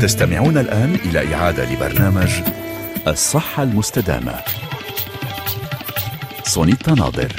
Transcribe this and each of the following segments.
تستمعون الآن إلى إعادة لبرنامج الصحة المستدامة. سونيتا ناظر.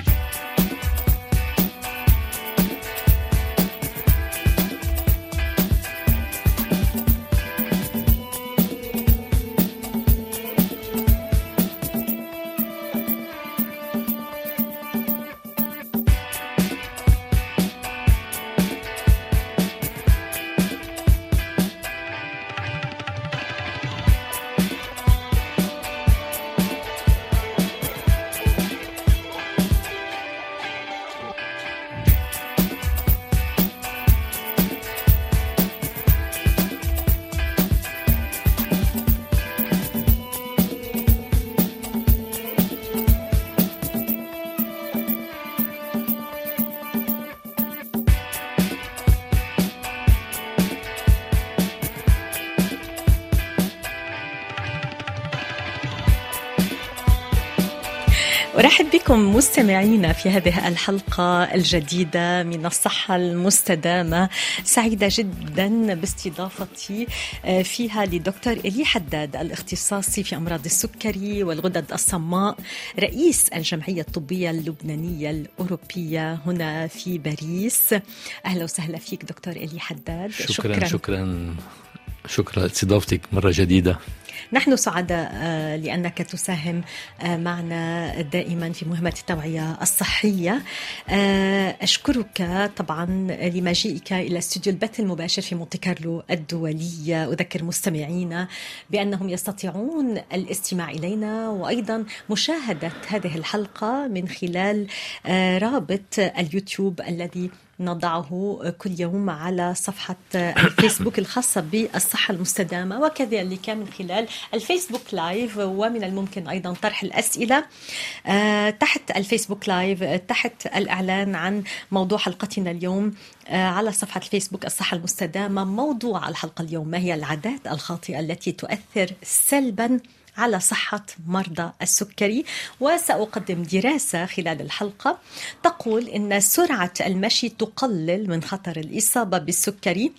في هذه الحلقة الجديدة من الصحة المستدامة. سعيدة جدا باستضافتي آه، فيها لدكتور إلي حداد الاختصاصي في أمراض السكري والغدد الصماء رئيس الجمعية الطبية اللبنانية الأوروبية هنا في باريس. أهلا وسهلا فيك دكتور إلي حداد. شكرا شكرا. شكرا, شكرا لاستضافتك مرة جديدة. نحن سعداء آه، لأنك تساهم آه، معنا دائما في مهمة التوعية الصحية. آه، أشكرك طبعا لمجيئك إلى استوديو البث المباشر في مونتي كارلو الدولية أذكر مستمعينا بأنهم يستطيعون الاستماع إلينا وأيضا مشاهدة هذه الحلقة من خلال رابط اليوتيوب الذي نضعه كل يوم على صفحة الفيسبوك الخاصة بالصحة المستدامة وكذلك من خلال الفيسبوك live ومن الممكن أيضا طرح الأسئلة آه، تحت الفيسبوك live تحت الإعلان عن موضوع حلقتنا اليوم آه، على صفحة الفيسبوك الصحة المستدامة موضوع الحلقة اليوم ما هي العادات الخاطئة التي تؤثر سلبا على صحة مرضى السكري وسأقدم دراسة خلال الحلقة تقول أن سرعة المشي تقلل من خطر الإصابة بالسكري.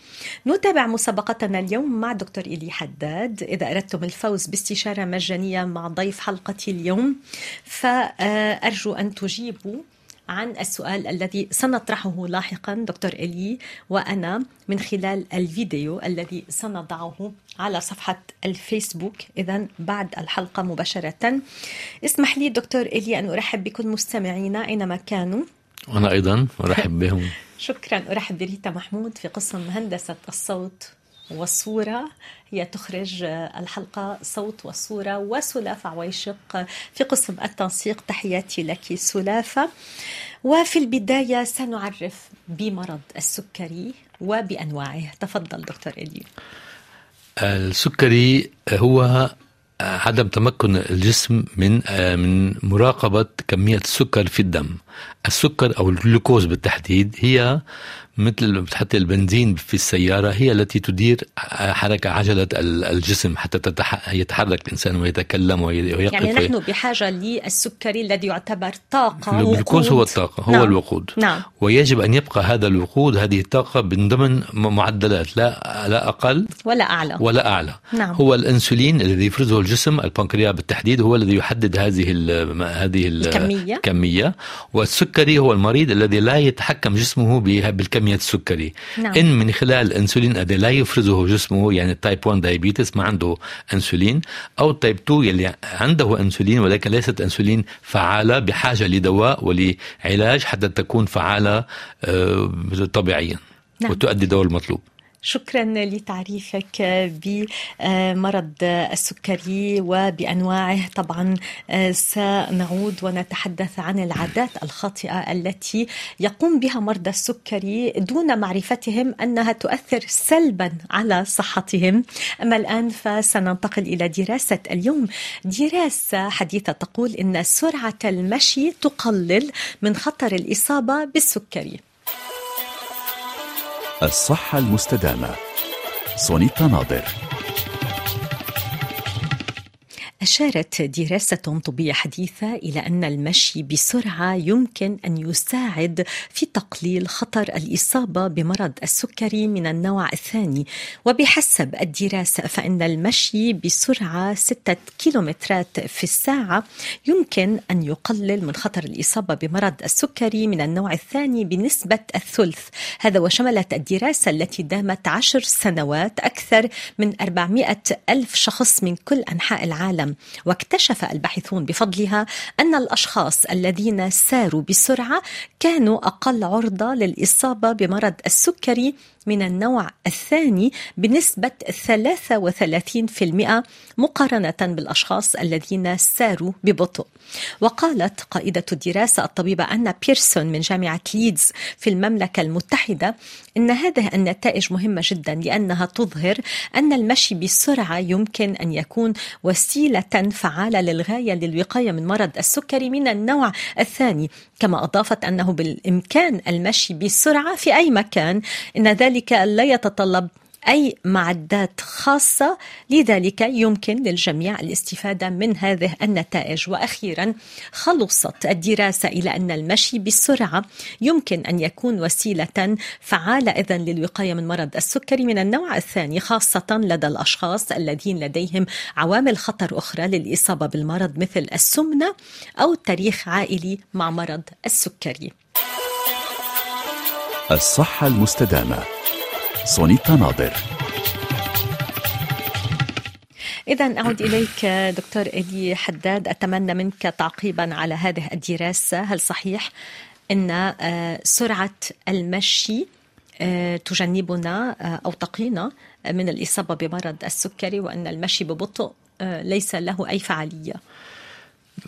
نتابع مسابقتنا اليوم مع دكتور إلي حداد. إذا أردتم الفوز باستشارة مجانية مع ضيف حلقتي اليوم فأرجو أن تجيبوا عن السؤال الذي سنطرحه لاحقا دكتور إلي وأنا من خلال الفيديو الذي سنضعه على صفحة الفيسبوك. إذا بعد الحلقة مباشرة. اسمح لي دكتور إلي أن أرحب بكل مستمعينا أينما كانوا. وأنا أيضا أرحب بهم. شكرا. أرحب بريتا محمود في قسم هندسة الصوت والصورة هي تخرج الحلقة صوت والصورة وسلافة عويشق في قسم التنسيق. تحياتي لك سلافة. وفي البداية سنعرف بمرض السكري وبأنواعه. تفضل دكتور إلي. السكري هو عدم تمكن الجسم من من مراقبة كمية السكر في الدم. السكر أو الجلوكوز بالتحديد هي مثل بتحط البنزين في السيارة هي التي تدير حركة عجلة الجسم حتى يتحرك الإنسان ويتكلم ويقف. يعني نحن بحاجة للسكري الذي يعتبر طاقة الجلوكوز هو الطاقة هو نعم. الوقود. نعم. ويجب أن يبقى هذا الوقود هذه الطاقة من ضمن معدلات لا لا أقل ولا أعلى. ولا أعلى. نعم. هو الأنسولين الذي يفرزه الجسم البنكرياس بالتحديد هو الذي يحدد هذه ال هذه الكمية. الكمية. والسكري هو المريض الذي لا يتحكم جسمه بالكمية. كمية السكري نعم. إن من خلال الأنسولين الذي لا يفرزه جسمه يعني type 1 diabetes ما عنده أنسولين أو type 2 يلي عنده أنسولين ولكن ليست أنسولين فعالة بحاجة لدواء ولعلاج حتى تكون فعالة آه، طبيعيا نعم. وتؤدي الدور المطلوب شكرا لتعريفك بمرض السكري وبأنواعه. طبعا سنعود ونتحدث عن العادات الخاطئة التي يقوم بها مرضى السكري دون معرفتهم أنها تؤثر سلبا على صحتهم. أما الآن فسننتقل إلى دراسة اليوم. دراسة حديثة تقول إن سرعة المشي تقلل من خطر الإصابة بالسكري. الصحة المستدامة. سونيتا ناظر. أشارت دراسة طبية حديثة إلى أن المشي بسرعة يمكن أن يساعد في تقليل خطر الإصابة بمرض السكري من النوع الثاني. وبحسب الدراسة فإن المشي بسرعة ستة كيلومترات في الساعة يمكن أن يقلل من خطر الإصابة بمرض السكري من النوع الثاني بنسبة الثلث. هذا وشملت الدراسة التي دامت عشر سنوات أكثر من 400 ألف شخص من كل أنحاء العالم. واكتشف الباحثون بفضلها أن الأشخاص الذين ساروا بسرعة كانوا أقل عرضة للإصابة بمرض السكري من النوع الثاني بنسبة 33% مقارنة بالأشخاص الذين ساروا ببطء. وقالت قائدة الدراسة الطبيبة أنا بيرسون من جامعة ليدز في المملكة المتحدة إن هذه النتائج مهمة جدا لأنها تظهر أن المشي بسرعة يمكن أن يكون وسيلة فعالة للغاية للوقاية من مرض السكري من النوع الثاني. كما أضافت أنه بالإمكان المشي بسرعة في أي مكان إن ذلك لا يتطلب أي معدات خاصة. لذلك يمكن للجميع الاستفادة من هذه النتائج. وأخيرا خلصت الدراسة إلى أن المشي بسرعة يمكن أن يكون وسيلة فعالة إذن للوقاية من مرض السكري من النوع الثاني خاصة لدى الأشخاص الذين لديهم عوامل خطر أخرى للإصابة بالمرض مثل السمنة أو تاريخ عائلي مع مرض السكري. الصحة المستدامة. سونيتا ناظر إذا أعود إليك دكتور إلي حداد. أتمنى منك تعقيبا على هذه الدراسة. هل صحيح أن آه، سرعة المشي آه، تجنبنا آه، أو تقينا من الإصابة بمرض السكري وأن المشي ببطء ليس له أي فعالية؟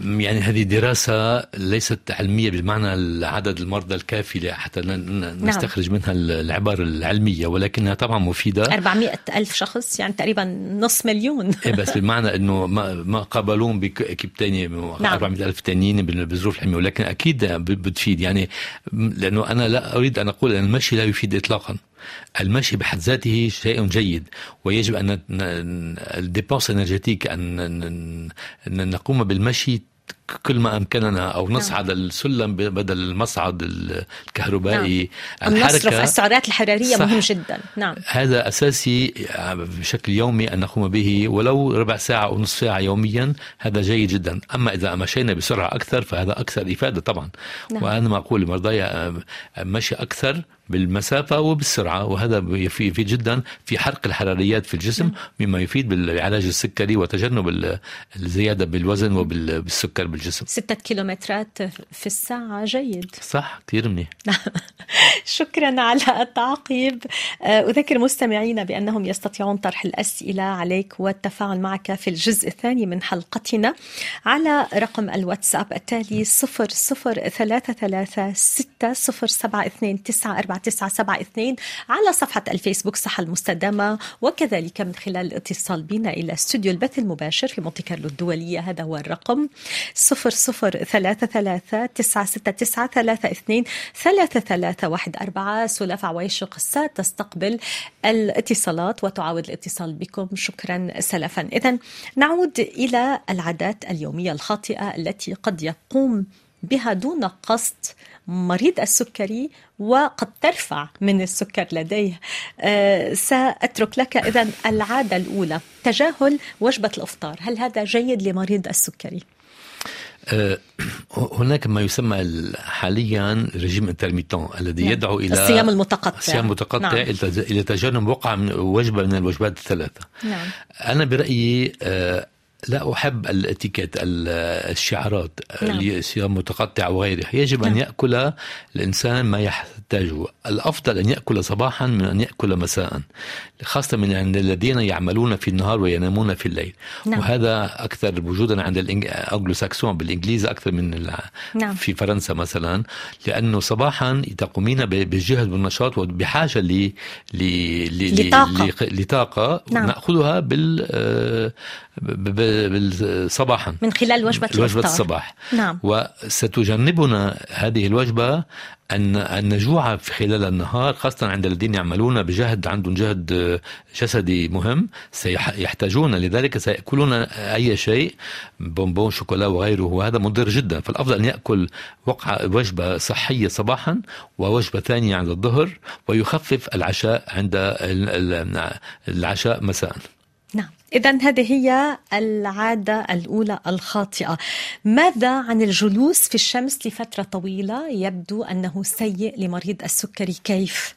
يعني هذه دراسة ليست علمية بمعنى عدد المرضى الكافي حتى نعم. نستخرج منها العبارة العلمية ولكنها طبعا مفيدة 400 ألف شخص يعني تقريبا نص مليون إيه بس بمعنى أنه ما, ما قابلون بكيب تاني نعم. 400 ألف تانيين بظروف الحمية ولكن أكيد بتفيد يعني لأنه أنا لا أريد أن أقول أن المشي لا يفيد إطلاقا المشي بحد ذاته شيء جيد ويجب أن ال dépense énergétique أن نقوم بالمشي كل ما أمكننا أو نعم. نصعد نعم. السلم بدل المصعد الكهربائي نعم. الحركة السعرات الحرارية صح. مهم جدا نعم هذا أساسي بشكل يومي أن نقوم به ولو ربع ساعة أو نصف ساعة يوميا هذا جيد جدا أما إذا مشينا بسرعة أكثر فهذا أكثر إفادة طبعا نعم. وأنا ما أقول لمرضاي مشي أكثر بالمسافة وبالسرعة وهذا يفيد جدا في حرق الحراريات في الجسم مما يفيد بالعلاج السكري وتجنب الزيادة بالوزن وبالسكر بالجسم. ستة كيلومترات في الساعة جيد. صح كثير منيح. شكرا على التعقيب. آه، أذكر مستمعينا بأنهم يستطيعون طرح الأسئلة عليك والتفاعل معك في الجزء الثاني من حلقتنا على رقم الواتساب التالي 00336 4972 على صفحة الفيسبوك صحة المستدامة وكذلك من خلال الاتصال بنا إلى استوديو البث المباشر في مونتي كارلو الدولية. هذا هو الرقم 0033 969 32 3314 سلافة عويش قصة تستقبل الاتصالات وتعاود الاتصال بكم. شكرا سلفا. إذا نعود إلى العادات اليومية الخاطئة التي قد يقوم بها دون قصد مريض السكري وقد ترفع من السكر لديه أه سأترك لك إذا العادة الأولى تجاهل وجبة الإفطار هل هذا جيد لمريض السكري؟ أه هناك ما يسمى حاليا régime intermittent الذي نعم. يدعو إلى الصيام المتقطع الصيام المتقطع نعم. إلى تجنب وقع من وجبة من الوجبات الثلاثة نعم. أنا برأيي أه لا أحب الاتيكيت الشعارات نعم. صيام متقطع وغيره يجب نعم. أن يأكل الإنسان ما يحتاجه الأفضل أن يأكل صباحا من أن يأكل مساء خاصة من عند الذين يعملون في النهار وينامون في الليل نعم. وهذا أكثر وجودا عند الأنجلو ساكسون بالإنجليزي أكثر من نعم. في فرنسا مثلا لأنه صباحا تقومين بالجهد والنشاط وبحاجة ل... ل... لطاقة, لطاقة نعم. نأخذها بال بال- صباحا. من خلال وجبة الإفطار. الصباح. نعم. وستجنبنا هذه الوجبة أن أن نجوع في خلال النهار خاصة عند الذين يعملون بجهد عندهم جهد جسدي مهم. سيحتاجون لذلك سيأكلون أي شيء بونبون شوكولا وغيره. وهذا مضر جدا. فالأفضل أن يأكل وقع وجبة صحية صباحا ووجبة ثانية عند الظهر ويخفف العشاء عند ال- ال- العشاء مساء. نعم. إذا هذه هي العادة الأولى الخاطئة. ماذا عن الجلوس في الشمس لفترة طويلة؟ يبدو أنه سيء لمريض السكري. كيف؟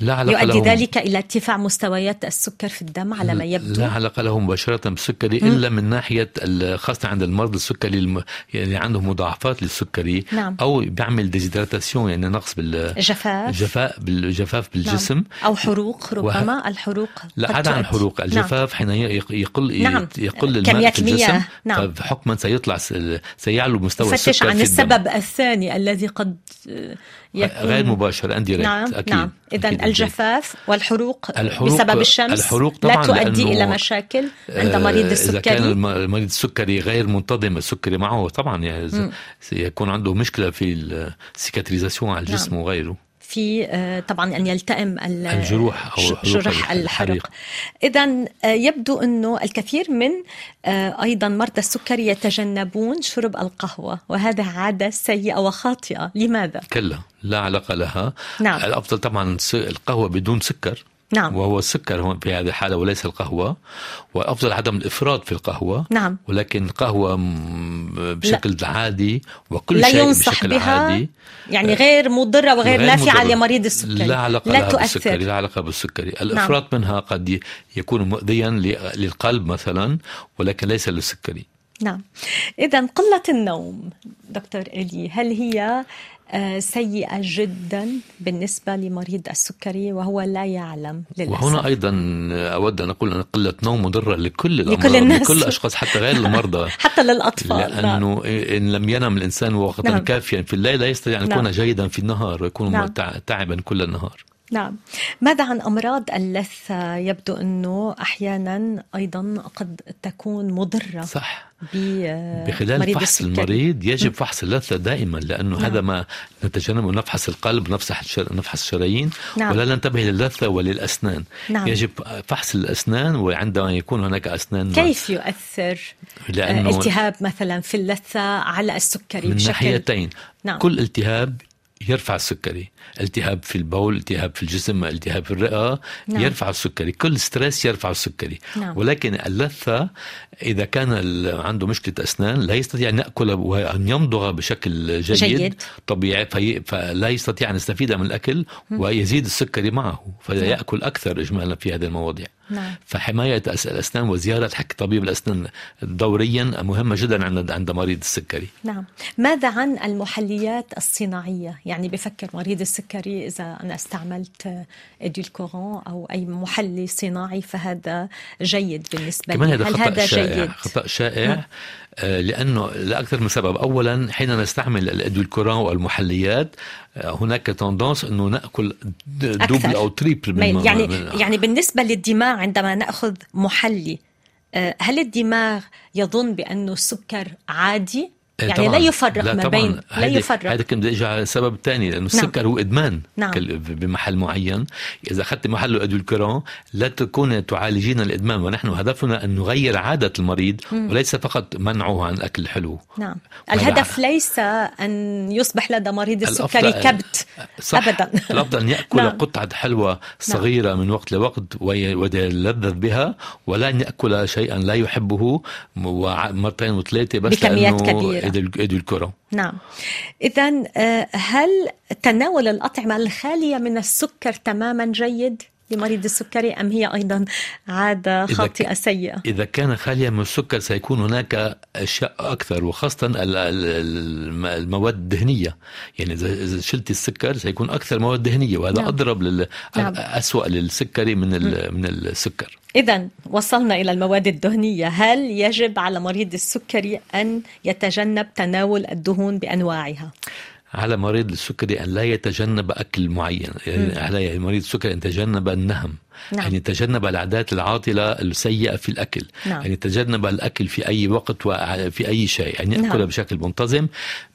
لا علاقة يؤدي لهم ذلك إلى ارتفاع مستويات السكر في الدم على ما يبدو لا علاقة له مباشرة بالسكري إلا من ناحية خاصة عند المرضى السكري الم... يعني عندهم مضاعفات للسكري نعم. أو بيعمل déshydratation يعني نقص بال جفاف الجفاف بالجفاف بالجسم نعم. أو حروق ربما الحروق لا عدا عن. الحروق الجفاف حين يق- يقل نعم. يقل الماء كميات في الجسم. نعم. فحكما سيطلع سيعلو مستوى نعم. السكر عن في الدم. السبب الثاني الذي قد يكون غير مباشر indirecte نعم أكيد. نعم أكيد الجفاف والحروق الحروق- بسبب الشمس الحروق لا طبعاً تؤدي لأنه- إلى مشاكل عند مريض كان السكري الم- المريض السكري غير منتظم السكري معه طبعا يعني إذا سيكون عنده مشكلة في ال cicatrisation على الجسم نعم. وغيره في آه، طبعا أن يلتئم ال- الجروح أو جرح. الحرق اذا آه، يبدو أنه الكثير من آه، أيضا مرضى السكري يتجنبون شرب القهوة وهذا عادة سيئة وخاطئة. لماذا؟ كلا لا علاقة لها. نعم. الأفضل طبعا القهوة بدون سكر. نعم. وهو السكر هون في هذه الحالة وليس القهوة. والأفضل عدم الإفراط في القهوة. نعم. ولكن قهوة م- بشكل عادي وكل لا شيء ينصح بشكل بها. عادي. يعني غير مضرة وغير مضرة. لمريض السكري. لا علاقة لا لها بالسكري تؤثر. لا علاقة بالسكري. الإفراط منها قد يكون مؤذيا للقلب مثلا ولكن ليس للسكري. نعم إذا قلة النوم دكتور إلي هل هي آه، سيئة جدا بالنسبة لمريض السكري وهو لا يعلم للأسف وهنا أيضا أود أن أقول أن قلة نوم مضرة لكل الأمراض لكل الناس. لكل الأشخاص حتى غير المرضى حتى للأطفال نعم. لأنه إن لم ينم الإنسان وقتا نعم. كافيا في الليل لا يستطيع أن نعم. يكون جيدا في النهار ويكون نعم. تع- تعبا كل النهار نعم ماذا عن أمراض اللثة يبدو أنه أحيانا أيضا قد تكون مضرة صح بخلال مريض فحص السكري. المريض يجب فحص اللثة دائما لأنه نعم. هذا ما نتجنبه نفحص القلب نفحص نفحص الشرايين نعم. ولا ننتبه للثه وللأسنان نعم. يجب فحص الأسنان وعندما يكون هناك أسنان كيف يؤثر لأنه- آه، التهاب مثلا في اللثة على السكري من بشكل ناحيتين نعم. كل التهاب يرفع السكري التهاب في البول التهاب في الجسم التهاب في الرئة نعم. يرفع السكري كل stress يرفع السكري نعم. ولكن اللثة إذا كان عنده مشكلة أسنان لا يستطيع أن يأكل وأن يمضغ بشكل جيد, جيد. جيد. طبيعي في فلا يستطيع أن يستفيد من الأكل ويزيد السكري معه فيأكل أكثر إجمالا في هذه المواضيع نعم. فحماية أس- الأسنان وزيارة حق طبيب الأسنان دوريا مهمة جدا عند عند مريض السكري. نعم. ماذا عن المحليات الصناعية؟ يعني بفكر مريض السكري إذا أنا استعملت édulcorant أو أي محلي صناعي فهذا جيد بالنسبة لي. هذا هل هذا شائع. جيد؟ خطأ شائع. آه، لأنه لأكثر من سبب أولا حين نستعمل ال édulcorant والمحليات آه، هناك tendance أنه نأكل أكثر. double أو triple من. يعني من- يعني بالنسبة للدماغ عندما نأخذ محلي آه، هل الدماغ يظن بأنه السكر عادي؟ آه، يعني لا طبعاً. يفرق لا ما طبعاً. بين لا يفرق. هذا كان بدي أجي على سبب ثاني لأنه السكر هو إدمان نعم. بمحل معين. إذا اخذت محله ادولكرون لا تكون تعالجين الإدمان. ونحن هدفنا أن نغير عادة المريض وليس فقط منعه عن الأكل الحلو. نعم. الهدف ليس أن يصبح لدى مريض السكري كبت. صح. أبدا. الأفضل أن يأكل نعم. قطعة حلوى صغيرة من وقت لوقت وي- ويتلذذ بها ولا أن يأكل شيئا لا يحبه مرتين وثلاثة بس بكميات لأنه إدولكورون نعم. إذا هل تناول الأطعمة الخالية من السكر تماما جيد؟ لمريض السكري أم هي أيضا عادة إذا خاطئة ك- سيئة؟ إذا كان خاليا من السكر سيكون هناك أشياء أكثر وخاصة ال- ال- الم- المواد الدهنية يعني إذا إذا شلت السكر سيكون أكثر مواد دهنية وهذا. نعم. أضر لل... نعم. أسوأ للسكري من ال... من السكر إذا وصلنا إلى المواد الدهنية، هل يجب على مريض السكري أن يتجنب تناول الدهون بأنواعها؟ على مريض السكري أن لا يتجنب أكل معين يعني على مريض السكري أن يتجنب النهم. نعم. أن يتجنب العادات العاطلة السيئة في الأكل نعم. أن يتجنب الأكل في أي وقت وفي أي شيء أن يأكل نعم. بشكل منتظم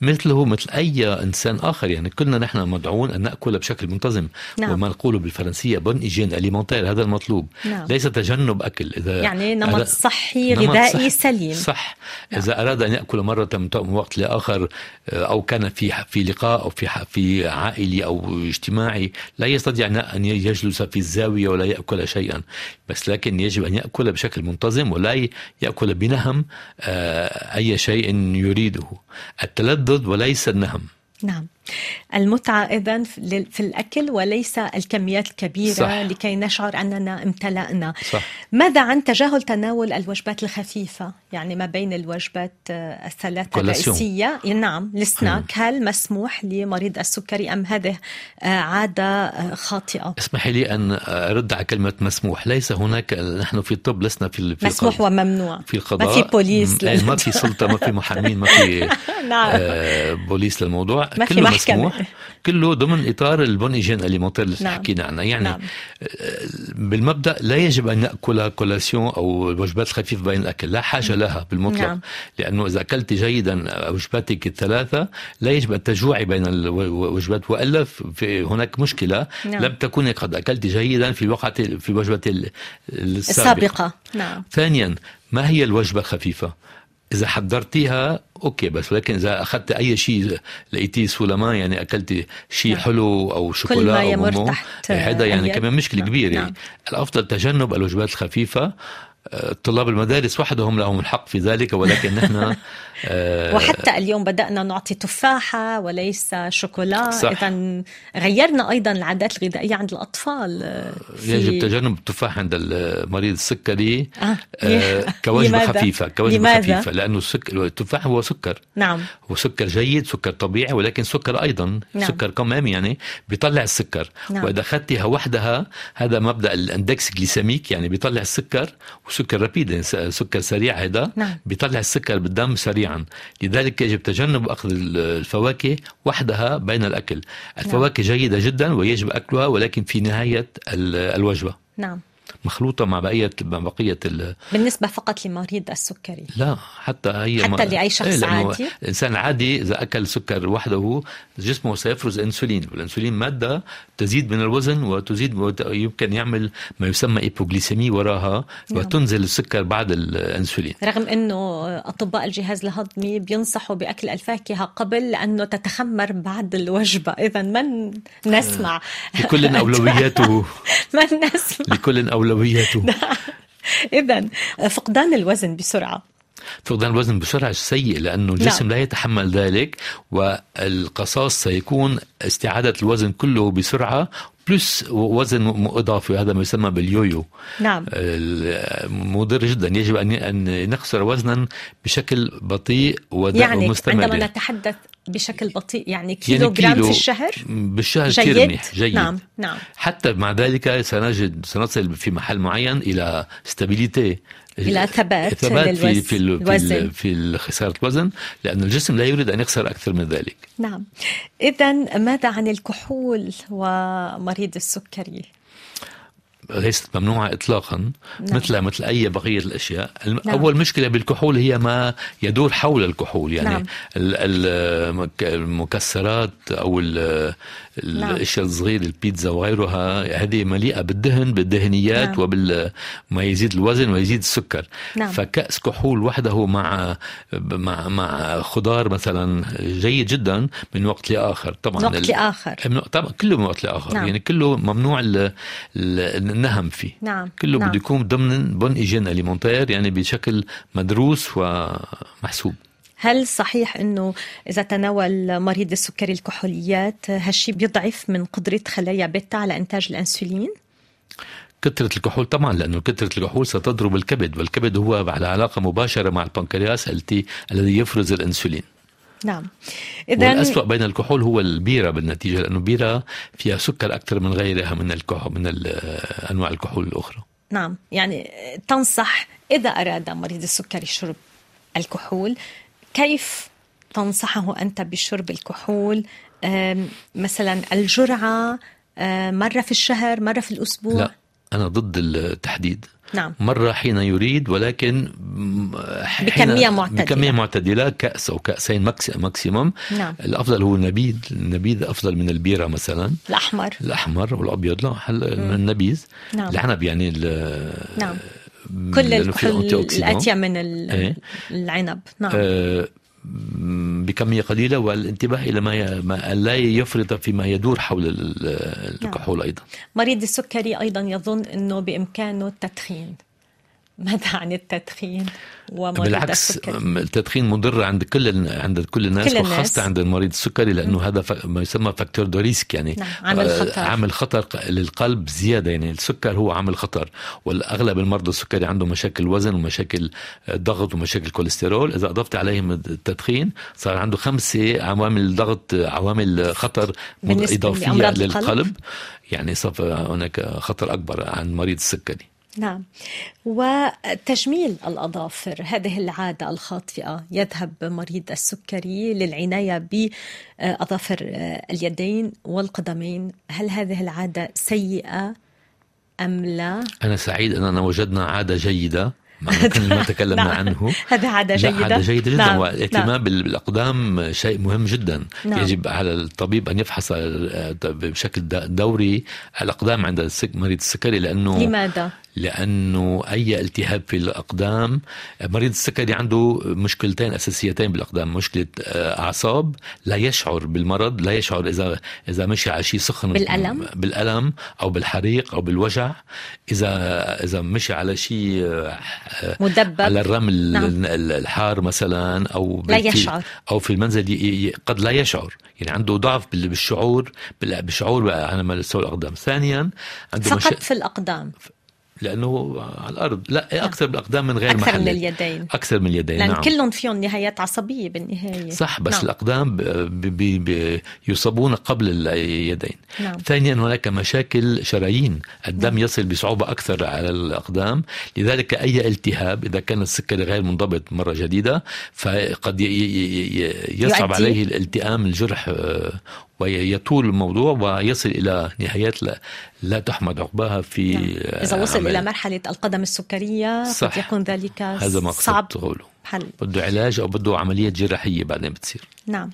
مثله مثل أي إنسان آخر يعني كلنا نحن مدعون أن نأكل بشكل منتظم نعم. وما نقوله بالفرنسية bonne hygiène alimentaire هذا المطلوب نعم. ليس تجنب أكل إذا يعني نمط صحي نمط غذائي صح- سليم صح نعم. إذا أراد أن يأكل مرة من وقت لآخر آه، أو كان في في لقاء أو في في عائلي أو اجتماعي لا يستطيع أن يجلس في الزاوية ولا يأكل شيئا. بس لكن يجب أن يأكل بشكل منتظم ولا ي- يأكل بنهم آه، أي شيء يريده. التلذذ وليس النهم. نعم. المتعة إذا في الأكل وليس الكميات الكبيرة صح. لكي نشعر أننا امتلأنا. صح. ماذا عن تجاهل تناول الوجبات الخفيفة؟ يعني ما بين الوجبات آه، الثلاثة. الرئيسية. نعم. السناك هل مسموح لمريض السكري أم هذه آه، عادة آه، خاطئة؟ اسمح لي أن أرد على كلمة مسموح. ليس هناك نحن في الطب لسنا في في مسموح القضاء. وممنوع. في القضاء ما في بوليس إيه، ما في سلطة ما في محامين ما في نعم. بوليس للموضوع. ما في. مسموح كله ضمن إطار ال bonne hygiène alimentaire اللي نعم. حكينا عنها يعني نعم. آه، بالمبدأ لا يجب أن نأكل collation أو الوجبات الخفيفه بين الأكل لا حاجة لها بالمطلق نعم. لأنه إذا أكلت جيدا وجباتك الثلاثة لا يجب أن تجوعي بين الوجبات وإلا في هناك مشكلة نعم. لم تكوني قد أكلت جيدا في الوقت في الوجبة ال- السابقة السابقة نعم ثانيا ما هي الوجبة الخفيفة؟ إذا حضرتيها okay بس ولكن إذا أخذت أي شيء لقيتيه سولما يعني أكلت شيء نعم. حلو أو شوكولا ما أو يمر تحت هذا يعني كمان مشكلة نعم. كبيرة نعم. الأفضل تجنب الوجبات الخفيفة آه، طلاب المدارس وحدهم لهم الحق في ذلك ولكن نحن وحتى اليوم بدأنا نعطي تفاحة وليس شوكولا. إذا غيرنا أيضا العادات الغذائية عند الأطفال آه، في- يجب تجنب التفاح عند المريض السكري آه. آه، كوجبة؟ خفيفة كوجبة لماذا؟ خفيفة لأنه السكر التفاح هو سكر نعم هو سكر جيد سكر طبيعي ولكن سكر أيضا نعم. سكر كمان يعني بيطلع السكر نعم. وإذا اخذتها وحدها هذا مبدأ ال index glycémique يعني بيطلع السكر وسكر rapide يعني سكر سريع هذا نعم. بيطلع السكر بالدم سريعا لذلك يجب تجنب أخذ ال- الفواكه وحدها بين الأكل. الفواكه جيدة جدا ويجب أكلها ولكن في نهاية ال- الوجبة. نعم. مخلوطة مع بقيه مع بقية ال- بالنسبة فقط لمريض السكري. لا حتى هي حتى لأي شخص إيه، عادي؟ الإنسان العادي إذا أكل سكر وحده جسمه سيفرز أنسولين. والأنسولين مادة تزيد من الوزن وتزيد وت- يمكن يعمل ما يسمى إيبوغليسيمي وراها نعم. وتنزل السكر بعد الأنسولين. رغم أنه أطباء الجهاز الهضمي بينصحوا بأكل الفاكهة قبل لأنه تتخمر بعد الوجبة. إذا من نسمع؟ لكل أولوياته. من نسمع؟ لكل أولوياته. إذا فقدان الوزن بسرعة. فقدان الوزن بسرعة سيء لأنه الجسم لا يتحمل ذلك والقصاص سيكون استعادة الوزن كله بسرعة plus وزن إضافي هذا ما يسمى بال yo-yo. نعم. ال- مضر جدا. يجب أن أن نخسر وزنا بشكل بطيء يعني ومستمر عندما نتحدث بشكل بطيء يعني كيلو يعني جرام كيلو في الشهر؟ بالشهر جيد؟ كثير منيح جيد. نعم نعم. حتى مع ذلك سنجد سنصل في محل معين إلى stabilité إلى ثبات ثبات في في في, الوزن. ال- في خسارة الوزن لأن الجسم لا يريد أن يخسر أكثر من ذلك. نعم. إذا ماذا عن الكحول ومريض السكري؟ ليست ممنوعة إطلاقا نعم. نعم. مثل مثل أي بقية الأشياء نعم. أول مشكلة بالكحول هي ما يدور حول الكحول يعني نعم. نعم. المك- المكسرات أو نعم. الأشياء الصغيرة البيتزا وغيرها هذه مليئة بالدهن بالدهنيات نعم. نعم. وبما يزيد الوزن ويزيد السكر نعم. فكأس كحول وحده مع مع مع خضار مثلا جيد جدا من وقت لآخر طبعا من وقت لآخر طبعا كله من وقت لآخر نعم. نعم. يعني كله ممنوع ال- ال- النهم فيه نعم كله نعم. بده يكون ضمن bonne hygiène alimentaire يعني بشكل مدروس ومحسوب هل صحيح إنه إذا تناول مريض السكري الكحوليات هالشي بيضعف من قدرة خلايا بيتا على إنتاج الإنسولين؟ كثرة الكحول طبعا لأنه كثرة الكحول ستضرب الكبد والكبد هو على علاقة مباشرة مع البنكرياس التي الذي يفرز الأنسولين نعم. اذا والأسوأ بين الكحول هو البيرة بالنتيجة لأنه البيرة فيها سكر أكثر من غيرها من الكحول من أنواع الكحول الأخرى. نعم. يعني تنصح إذا أراد مريض السكري شرب الكحول كيف تنصحه أنت بشرب الكحول؟ مثلا الجرعة أم، مرة في الشهر مرة في الأسبوع؟ لا أنا ضد التحديد. نعم. مرة حين يريد ولكن بكمية معتدلة. بكمية معتدلة كأس أو كأسين ماكسيموم. نعم. الأفضل هو النبيذ. النبيذ أفضل من البيرة مثلا. الأحمر. الأحمر والأبيض لا النبيذ؟ نعم. العنب يعني نعم. كل كل الأتية من إيه؟ العنب. نعم. آه بكمية قليلة والانتباه إلى ما, ما لا يفرط فيما يدور حول الكحول نعم. أيضا. مريض السكري أيضا يظن إنه بإمكانه التدخين. ماذا عن التدخين ومريض بالعكس السكري؟ التدخين مضر عند كل عند كل الناس كل الناس. وخاصه عند المريض السكري لأنه مم. هذا ما يسمى facteur de risque يعني نعم عامل خطر عامل خطر للقلب زيادة يعني السكر هو عامل خطر والأغلب المرضى السكري عنده مشاكل وزن ومشاكل ضغط ومشاكل كوليسترول إذا أضفت عليهم التدخين صار عنده خمسه عوامل ضغط عوامل خطر إضافية للقلب القلب. يعني صار هناك خطر أكبر عن مريض السكري نعم وتجميل الأظافر هذه العادة الخاطئة يذهب مريض السكري للعناية بأظافر اليدين والقدمين هل هذه العادة سيئة أم لا؟ أنا سعيد أننا وجدنا عادة جيدة ما تكلمنا نعم. عنه هذا عادة جيدة عادة جيدة جدا نعم. والاهتمام نعم. بالأقدام شيء مهم جدا نعم. يجب على الطبيب أن يفحص بشكل دوري الأقدام عند مريض السكري لأنه لماذا؟ لأنه أي التهاب في الأقدام مريض السكري عنده مشكلتين أساسيتين بالأقدام مشكلة أعصاب لا يشعر بالمرض لا يشعر إذا إذا مشي على شيء سخن بالألم؟ بالألم أو بالحريق أو بالوجع. إذا إذا مشي على شيء مدبب. على الرمل نعم. الحار مثلا أو لا يشعر. أو في المنزل قد لا يشعر يعني عنده ضعف بالشعور بالشعور على مستوى الأقدام. ثانيا عنده فقط مش... في الأقدام. لأنه على الأرض. لا أكثر بالأقدام من غير أكثر محل. من اليدين. أكثر من اليدين لأن نعم. كلهم فيهم نهايات عصبية بالنهاية. صح بس نعم. الأقدام بي بي يصابون قبل اليدين. نعم. ثانيا هناك مشاكل شرايين. الدم نعم. يصل بصعوبة أكثر على الأقدام. لذلك أي التهاب إذا كان السكري غير منضبط مرة جديدة فقد يصعب عليه الالتئام الجرح ويطول الموضوع ويصل إلى نهايات لا, لا تحمد عقباها في نعم. إذا وصل إلى مرحلة القدم السكرية صح. قد يكون ذلك هذا ما صعب حل. بده علاج أو بده عملية جراحية بعدين بتصير. نعم.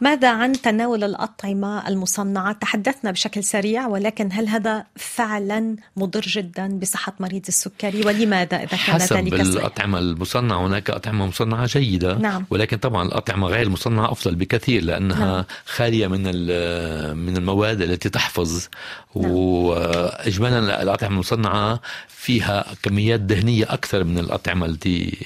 ماذا عن تناول الأطعمة المصنعة؟ تحدثنا بشكل سريع ولكن هل هذا فعلا مضر جدا بصحة مريض السكري؟ ولماذا إذا كان حسب ذلك الأطعمة المصنعة هناك أطعمة مصنعة جيدة نعم. ولكن طبعا الأطعمة غير المصنعة أفضل بكثير لأنها نعم. خالية من من المواد التي تحفظ. نعم. وإجمالا الأطعمة المصنعة فيها كميات دهنية أكثر من الأطعمة التي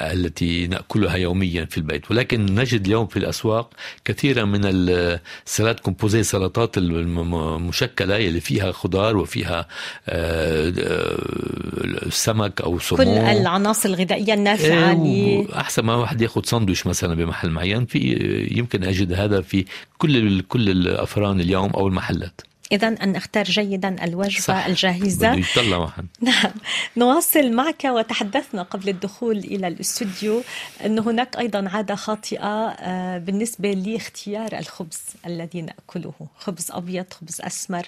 التي نأكلها يوميا في البيت. ولكن نجد اليوم في الأسواق كثيرا من السلطات كومبوزي سلطات المشكلة اللي فيها خضار وفيها سمك أو سمو. كل العناصر الغذائية النافعة إيه احسن ما واحد يأخذ ساندويش مثلا بمحل معين. في يمكن أجد هذا في كل كل الأفران اليوم أو المحلات. إذا أن نختار جيدا الوجبة صح. الجاهزة. يطلع واحد. نعم. نواصل معك وتحدثنا قبل الدخول إلى الاستوديو أن هناك أيضا عادة خاطئة بالنسبة لاختيار الخبز الذي نأكله. خبز أبيض خبز أسمر.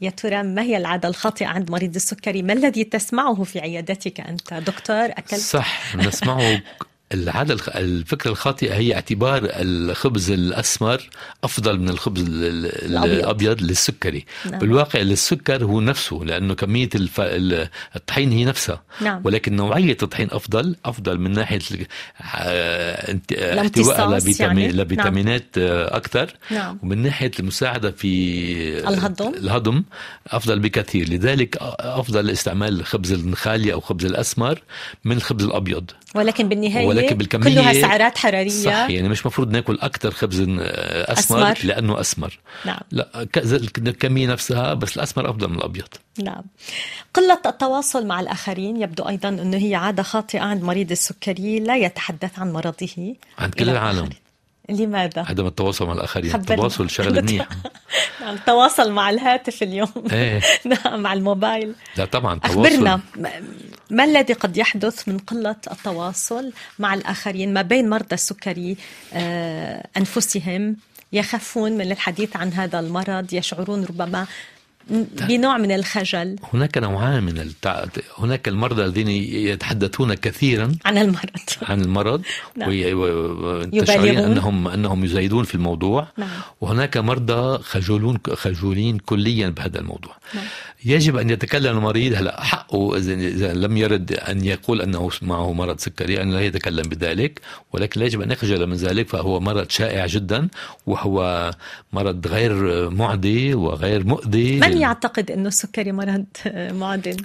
يا ترى ما هي العادة الخاطئة عند مريض السكري؟ ما الذي تسمعه في عيادتك أنت؟ دكتور أكلت؟ صح نسمعه العادة الفكرة الخاطئة هي اعتبار الخبز الأسمر أفضل من الخبز الأبيض, الأبيض للسكري نعم. بالواقع السكر هو نفسه لأنه كمية الف... الطحين هي نفسها نعم. ولكن نوعية الطحين أفضل أفضل من ناحية احتواء على يعني. لفيتامينات نعم. أكثر نعم. ومن ناحية المساعدة في الهضم الهضم أفضل بكثير لذلك أفضل استعمال الخبز النخالي أو خبز الأسمر من الخبز الأبيض ولكن بالنهاية ولكن بالكمية كلها سعرات حرارية. صح يعني مش مفروض ناكل أكثر خبز أسمر, أسمر. لأنه أسمر. نعم. لا الكمية نفسها بس الأسمر أفضل من الأبيض. نعم. قلة التواصل مع الآخرين يبدو أيضا أنه هي عادة خاطئة عند مريض السكري لا يتحدث عن مرضه عند كل العالم. لماذا؟ عدم التواصل مع الآخرين. التواصل شغلة منيح. نعم تواصل مع الهاتف اليوم. إيه. نعم مع الموبايل. لا طبعا أخبرنا تواصل ما الذي قد يحدث من قلة التواصل مع الآخرين ما بين مرضى السكري آه، أنفسهم؟ يخافون من الحديث عن هذا المرض يشعرون ربما بنوع من الخجل هناك نوعان من التع... هناك المرضى الذين يتحدثون كثيرا عن المرض عن المرض نعم. وي... و... يبالغون. انهم أنهم يزايدون في الموضوع نعم. وهناك مرضى خجولون خجولين كليا بهذا الموضوع نعم. يجب أن يتكلم المريض هلا حقه اذا لم يرد أن يقول أنه معه مرض سكري أن لا يتكلم بذلك ولكن لا يجب أن يخجل من ذلك فهو مرض شائع جدا وهو مرض غير معدي وغير مؤذي من لل- يعتقد إنه السكري مرض معدل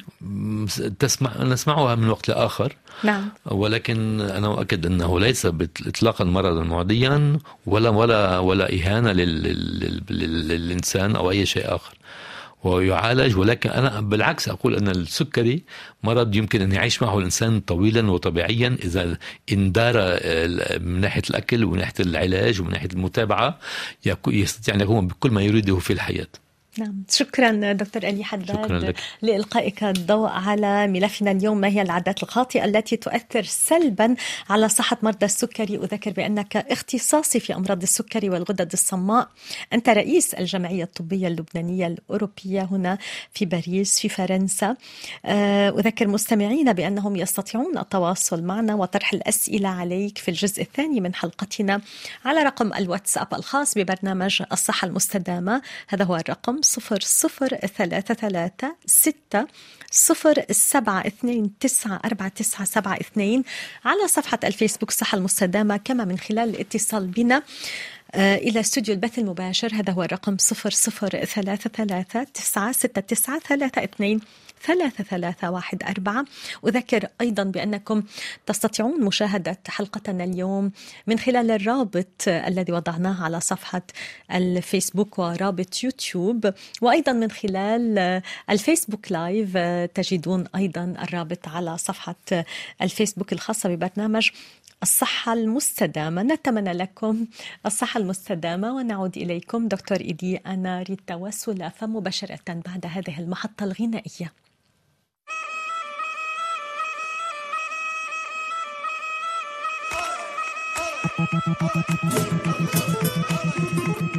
تسمع نسمعها من وقت لآخر. نعم. ولكن أنا أؤكد إنه ليس اطلاقا مرضا معديا ولا ولا ولا إهانة لل لل لل للإنسان أو أي شيء آخر. ويعالج ولكن أنا بالعكس أقول إن السكري مرض يمكن أن يعيش معه الإنسان طويلا وطبيعيا إذا اندار آه، من ناحية الأكل ومن ناحية العلاج ومن ناحية المتابعة يستطيع أن يقوم بكل ما يريده في الحياة. نعم. شكرا دكتور إيدي حداد. لإلقائك الضوء على ملفنا اليوم. ما هي العادات الخاطئة التي تؤثر سلبا على صحة مرضى السكري؟ أذكر بأنك اختصاصي في أمراض السكري والغدد الصماء. أنت رئيس الجمعية الطبية اللبنانية الأوروبية هنا في باريس في فرنسا. آه، أذكر مستمعينا بأنهم يستطيعون التواصل معنا وطرح الأسئلة عليك في الجزء الثاني من حلقتنا على رقم الواتساب الخاص ببرنامج الصحة المستدامة. هذا هو الرقم صفر صفر ثلاثة ثلاثة ستة صفر سبعة اثنين تسعة أربعة تسعة سبعة اثنين على صفحة الفيسبوك صحة المستدامة كما من خلال الاتصال بنا. إلى استوديو البث المباشر. هذا هو الرقم صفر صفر ثلاثة ثلاثة واحد أربعة. أذكر أيضا بأنكم تستطيعون مشاهدة حلقتنا اليوم من خلال الرابط الذي وضعناه على صفحة الفيسبوك ورابط يوتيوب وأيضا من خلال الفيسبوك live تجدون أيضا الرابط على صفحة الفيسبوك الخاصة ببرنامج الصحة المستدامة. نتمنى لكم الصحة المستدامة ونعود إليكم. دكتور إيدي أنا ريتا وسلافة مباشرة بعد هذه المحطة الغنائية. جابوا لي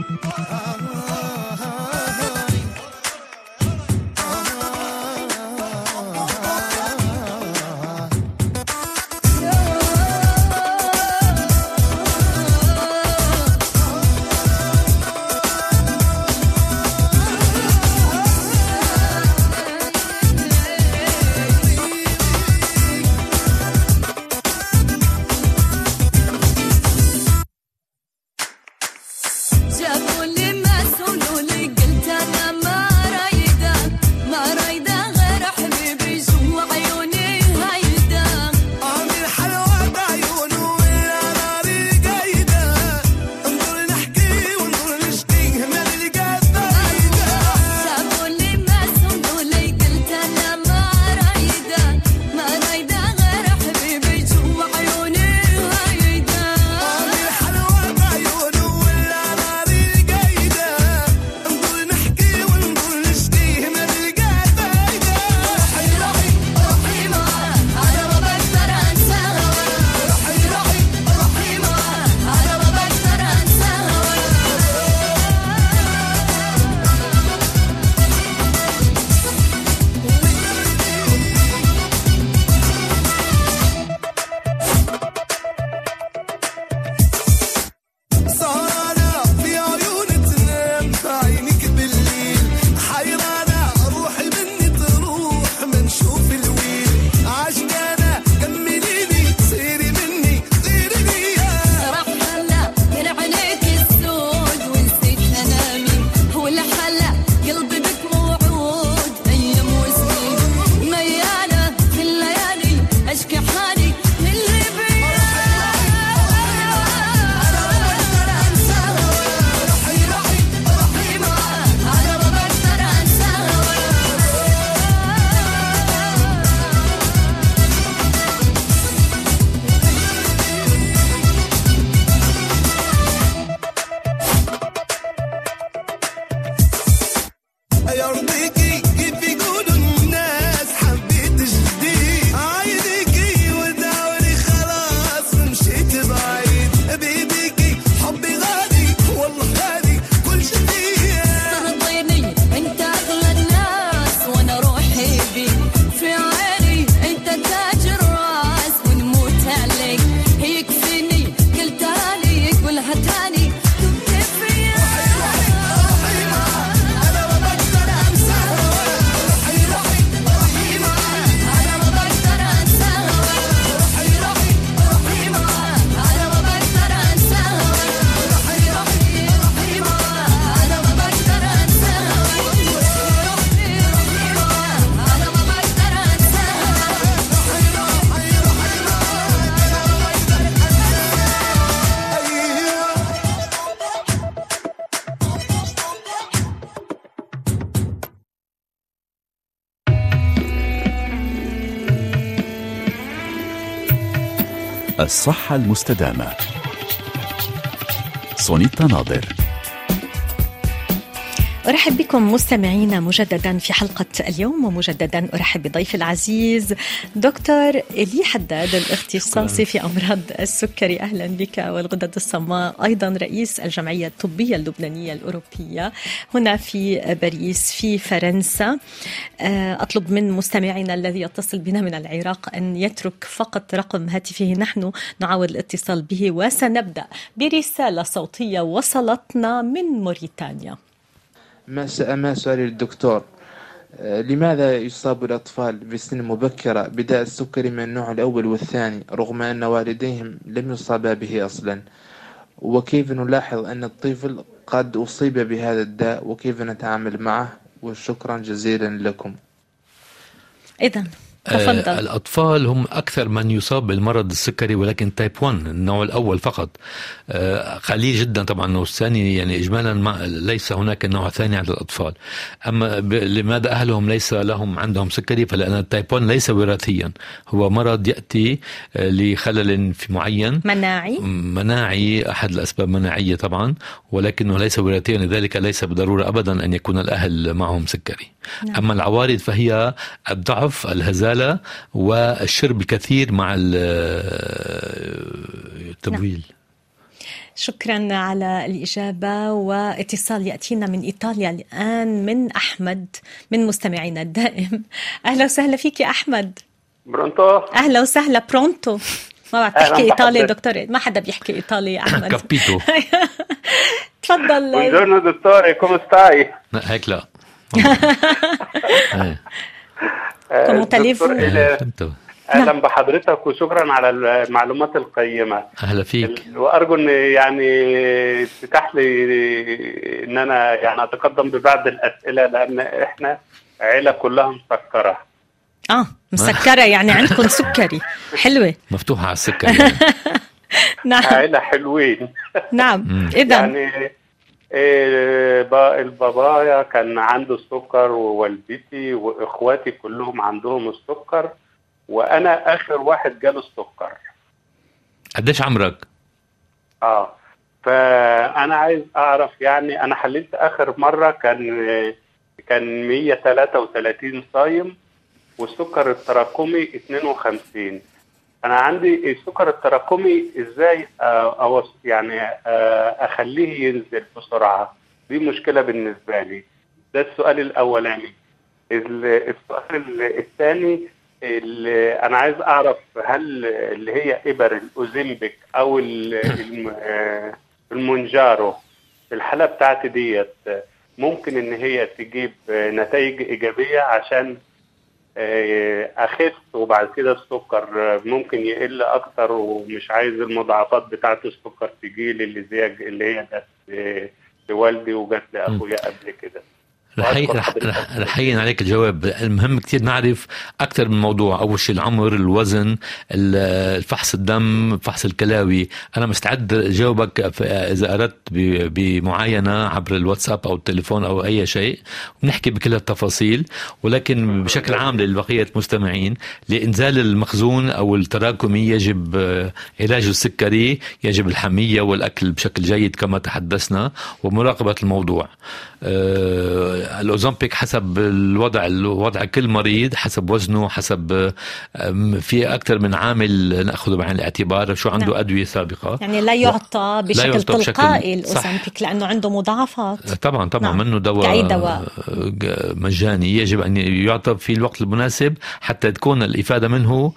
الصحة المستدامة. سونيتا ناظر. أرحب بكم مستمعينا مجددا في حلقة اليوم ومجددا أرحب بضيف العزيز دكتور إلي حداد الاختصاصي في أمراض السكري. أهلا بك والغدد الصماء أيضا رئيس الجمعية الطبية اللبنانية الأوروبية هنا في باريس في فرنسا. آه، أطلب من مستمعينا الذي يتصل بنا من العراق أن يترك فقط رقم هاتفه. نحن نعاود الاتصال به وسنبدأ برسالة صوتية وصلتنا من موريتانيا. ما سؤالي للدكتور آه، لماذا يصاب الأطفال بسن مبكرة بداء السكري من النوع الأول والثاني رغم أن والديهم لم يصابا به أصلا؟ وكيف نلاحظ أن الطفل قد أصيب بهذا الداء؟ وكيف نتعامل معه؟ وشكرا جزيلا لكم. إذا تفضل. آه الأطفال هم أكثر من يصاب بالمرض السكري ولكن type 1 النوع الأول فقط. آه قليل جدا طبعا والثاني يعني إجمالا ما ليس هناك نوع ثاني عند الأطفال. أما لماذا أهلهم ليس لهم عندهم سكري؟ فلأن ال type 1 ليس وراثيا. هو مرض يأتي آه لخلل في معين. مناعي. مناعي أحد الأسباب مناعية طبعا ولكنه ليس وراثيا لذلك ليس بالضرورة أبدا أن يكون الأهل معهم سكري. نعم. أما العوارض فهي الضعف الهزالة والشرب الكثير مع التبويل نعم. شكرا على الإجابة واتصال يأتينا من إيطاليا الآن من أحمد من مستمعينا الدائم. أهلا وسهلا فيك يا أحمد. pronto. أهلا وسهلا pronto. ما بعرف تحكي إيطالي دكتور. ما حدا بيحكي إيطالي يا أحمد. capito. تفضل. buongiorno dottore come stai هيك لا. come أهلا بحضرتك وشكرا على المعلومات القيمة. أهلا فيك. وأرجو إن يعني تتاح لي إن أنا يعني أتقدم ببعض الأسئلة لأن إحنا عيلة كلها مسكرة. آه مسكرة يعني عندكم سكري. حلوة. مفتوحة على السكر يعني. نعم. عيلة حلوين. نعم. اذا يعني البابايا كان عنده السكر ووالدتي واخواتي كلهم عندهم السكر وأنا آخر واحد جاله السكر. قديش عمرك؟ آه فأنا عايز أعرف يعني أنا حللت آخر مرة كان كان 133 صايم والسكر التراكمي 52 أنا عندي السكر التراكمي إزاي أو يعني أخليه ينزل بسرعة؟ دي مشكلة بالنسبة لي. ده السؤال الأولاني. السؤال الثاني اللي أنا عايز أعرف هل اللي هي إبر الأوزيمبيك أو المونجارو في الحالة بتاعتي ديت ممكن إن هي تجيب نتائج إيجابية عشان اخف وبعد كده السكر ممكن يقل أكتر ومش عايز المضاعفات بتاعة السكر تجيلي اللي زي اللي هي جت لوالدي وجت لأخويا قبل كده. رح رح عليك الجواب. المهم كثير نعرف أكثر من موضوع. أول شيء العمر الوزن الفحص الدم فحص الكلاوي. أنا مستعد جاوبك إذا أردت بمعاينة عبر الواتساب أو التليفون أو أي شيء. بنحكي بكل التفاصيل ولكن بشكل عام لبقيه المستمعين لإنزال المخزون أو التراكمي يجب علاج السكري يجب الحمية والأكل بشكل جيد كما تحدثنا ومراقبة الموضوع. الاوزمبيك حسب الوضع وضع كل مريض حسب وزنه حسب في أكثر من عامل نأخذه بعين الاعتبار شو عنده نعم. أدوية سابقة. يعني لا يعطى بشكل لا يعطى تلقائي الاوزمبيك لأنه عنده مضاعفات. طبعا طبعا نعم. منه دواء كأي دواء. مجاني يجب أن يعطى في الوقت المناسب حتى تكون الإفادة منه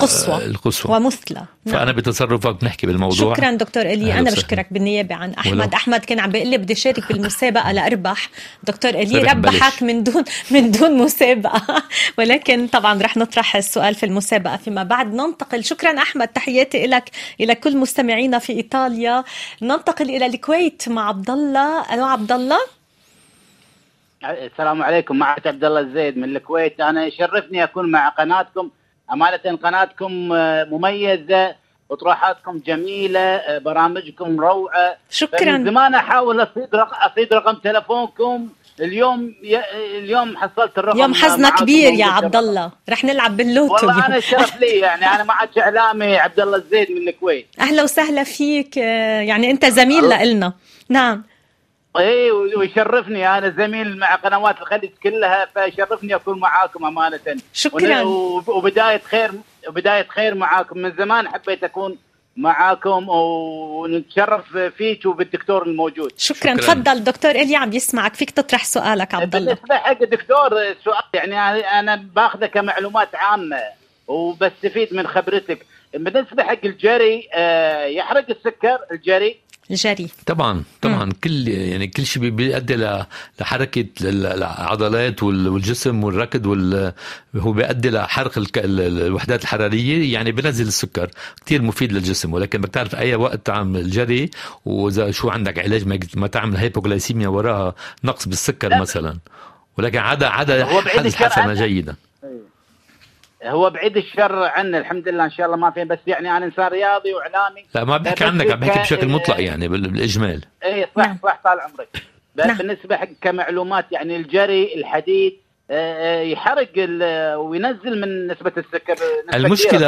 قصوى. القصوى. ومثلى. نعم. فأنا بتصرفك بنحكي بالموضوع. شكرا دكتور إلي. أنا بشكرك بالنيابة عن أحمد. أحمد كان عم بيقول لي بدي أشارك بالمسابقة لاربح دكتور الي ربحك من دون من دون مسابقة. ولكن طبعا رح نطرح السؤال في المسابقة فيما بعد. ننتقل. شكرا أحمد تحياتي لك إلى كل مستمعينا في إيطاليا. ننتقل إلى الكويت مع عبد الله ألو عبد الله السلام عليكم. معك عبد الله الزيد من الكويت. أنا يشرفني أكون مع قناتكم. أمانة قناتكم مميزة اطروحاتكم جميلة برامجكم روعة. شكرا. من زمان أحاول أصيد رقم أصيد رقم تلفونكم اليوم ي... اليوم حصلت الرقم يوم حظنا كبير يا عبد الله. رح نلعب باللوتو والله أنا شرف لي يعني أنا عادش إعلامي عبد الله الزيد من الكويت. أهلا وسهلا فيك. آه، يعني أنت زميل. لنا نعم. إي ويشرفني. أنا زميل مع قنوات الخليج كلها فيشرفني أكون معاكم أمانة. شكراً. وبداية خير وبداية خير معاكم. من زمان حبيت أكون معاكم ونتشرف فيك وبالدكتور الموجود. شكرا, شكراً. تفضل دكتور. إلي عم يسمعك. فيك تطرح سؤالك عبد الله بالنسبة حق الدكتور سؤال يعني أنا- أنا باخذه كمعلومات عامة وبستفيد من خبرتك. بالنسبة حق الجري آه، يحرق السكر الجري؟ الجري. طبعا طبعا. كل يعني كل شيء بيؤدي ل- لحركة ال- العضلات وال- والجسم والركض وال هو بيؤدي لحرق الك- ال- ال- الوحدات الحرارية يعني بنزل السكر. كتير مفيد للجسم ولكن بدك تعرف أي وقت تعمل جري وإذا شو عندك علاج ما- ما تعمل hypoglycemia وراها نقص بالسكر لا. مثلا. ولكن عدا عدا حدث حسنة عنه. هو بعيد الشر عنه الحمد لله إن شاء الله ما في بس يعني أنا إنسان رياضي وإعلامي لا ما بحكي بس عنك عم بحكي بشكل مطلق يعني بال- بالإجمال اي صح نعم. صح طال عمرك بس نعم. بالنسبة حق كمعلومات يعني الجري الحديد يحرق ال- وينزل من نسبة السكر نسبة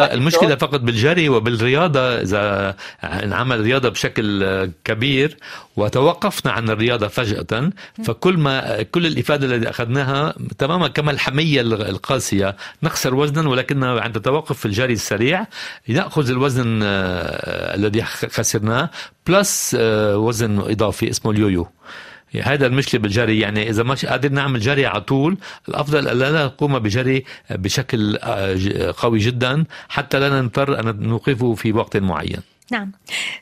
دكتور؟ المشكلة فقط بالجري وبالرياضة إذا انعمل رياضة بشكل كبير وتوقفنا عن الرياضة فجأة فكل ما كل الإفادة التي أخذناها تماما كما الحمية القاسية نخسر وزنا ولكن عند التوقف في الجري السريع نأخذ الوزن آه، الذي خسرناه plus آه، وزن إضافي اسمه ال yo-yo هذا المشكلة بالجري يعني إذا مش قادر نعمل جري على طول الأفضل ألا لا نقوم بجري بشكل آه، قوي جدا حتى لا نضطر أن نوقفه في وقت معين. نعم.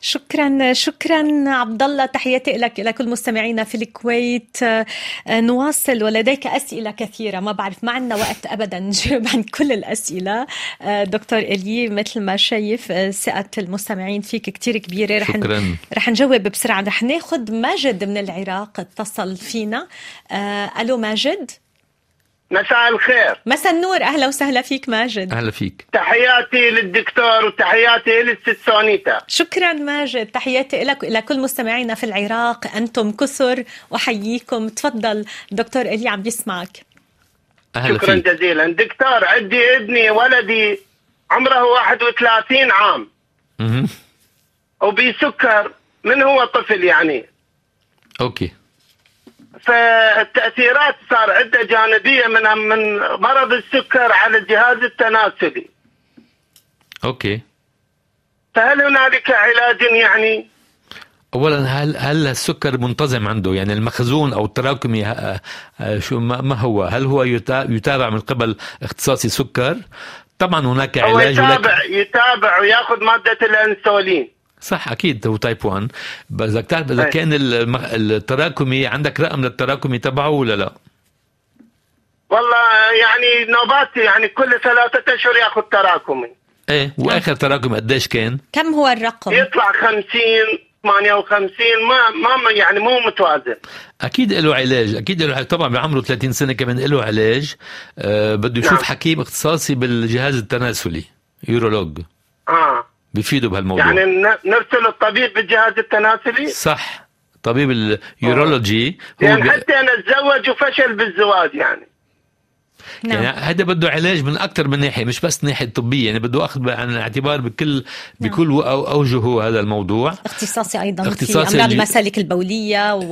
شكرا شكرا عبد الله تحياتي لك إلى كل مستمعينا في الكويت. آه، نواصل ولديك أسئلة كثيرة ما بعرف ما عندنا وقت ابدا نجاوب عن كل الأسئلة. آه، دكتور إلي مثل ما شايف آه، ثقة المستمعين فيك كتير كبيرة. رح ن- شكرا. رح نجاوب بسرعة. رح ناخذ ماجد من العراق اتصل فينا. ألو ماجد. مساء الخير. مساء النور. أهلا وسهلا فيك ماجد. أهلا فيك. تحياتي للدكتور وتحياتي للست سونيتا. شكرا ماجد. تحياتي لك وإلى كل مستمعينا في العراق. أنتم كثر. أحييكم. تفضل دكتور إلي عم بيسمعك أهلا شكرا فيك. جزيلا. دكتور عندي ابني ولدي عمره 31 عام. مهم. وبسكر. من هو طفل يعني؟ okay. فالتأثيرات صار عنده جانبية من من مرض السكر على الجهاز التناسلي. okay. فهل هنالك علاج يعني؟ اولا هل هل السكر منتظم عنده؟ يعني المخزون أو التراكمي ه- ه- شو ما هو؟ هل هو يتا- يتابع من قبل اختصاصي سكر طبعا هناك هو علاج ولكن يتابع يتابع ويأخذ مادة الأنسولين. صح أكيد هو type 1 بس بدك تعرف إذا أي. كان التراكمي عندك رقم للتراكمي تبعه ولا لا؟ والله يعني نوبات يعني كل ثلاثة أشهر ياخذ تراكمي. إيه وآخر تراكمي قديش كان؟ كم هو الرقم؟ يطلع 50 58 ما ما يعني مو متوازن. أكيد له علاج أكيد له علاج. طبعا بعمره 30 سنة كمان له علاج. أه بده يشوف نعم. حكيم اختصاصي بالجهاز التناسلي يورولوج. آه. بيفيده بهالموضوع. يعني نرسل الطبيب بالجهاز التناسلي؟ صح. طبيب ال urology يعني. حتى أنا أتزوج وفشل بالزواج يعني. نعم. يعني هذا بده علاج من أكثر من ناحية مش بس ناحية طبية يعني بده أخذ عن الاعتبار بكل بكل أو- اوجهه هذا الموضوع. اختصاصي أيضا اختصاصي في أمراض الج- المسالك البولية و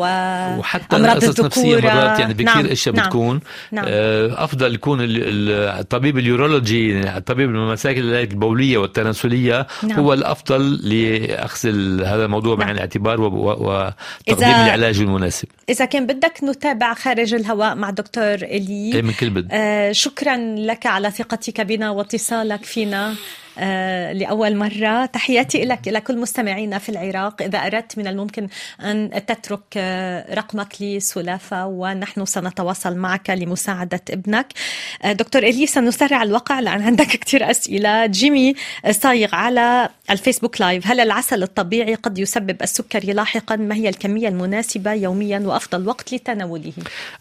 وحتى أمراض قصص نفسية الذكورة. مرات يعني في كثير أشياء نعم. بتكون. نعم. آه، أفضل يكون ال- ال- الطبيب ال urology الطبيب المسالك البولية والتناسلية نعم. هو الأفضل لأخذ هذا الموضوع بعين نعم. الاعتبار و- و- وتقديم إذا- العلاج المناسب. إذا كان بدك نتابع خارج الهواء مع دكتور إلي. إيه من كل بد. آه، شكرا لك على ثقتك بنا واتصالك فينا آه، لأول مرة. تحياتي لك إلى كل مستمعينا في العراق. إذا أردت من الممكن أن تترك آه، رقمك لسلافة ونحن سنتواصل معك لمساعدة ابنك. آه، دكتور إلي سنسرع الوقع لأن عندك كثير أسئلة. جيمي صايغ على الفيسبوك live. هل العسل الطبيعي قد يسبب السكري لاحقا ما هي الكمية المناسبة يوميا وأفضل وقت لتناوله؟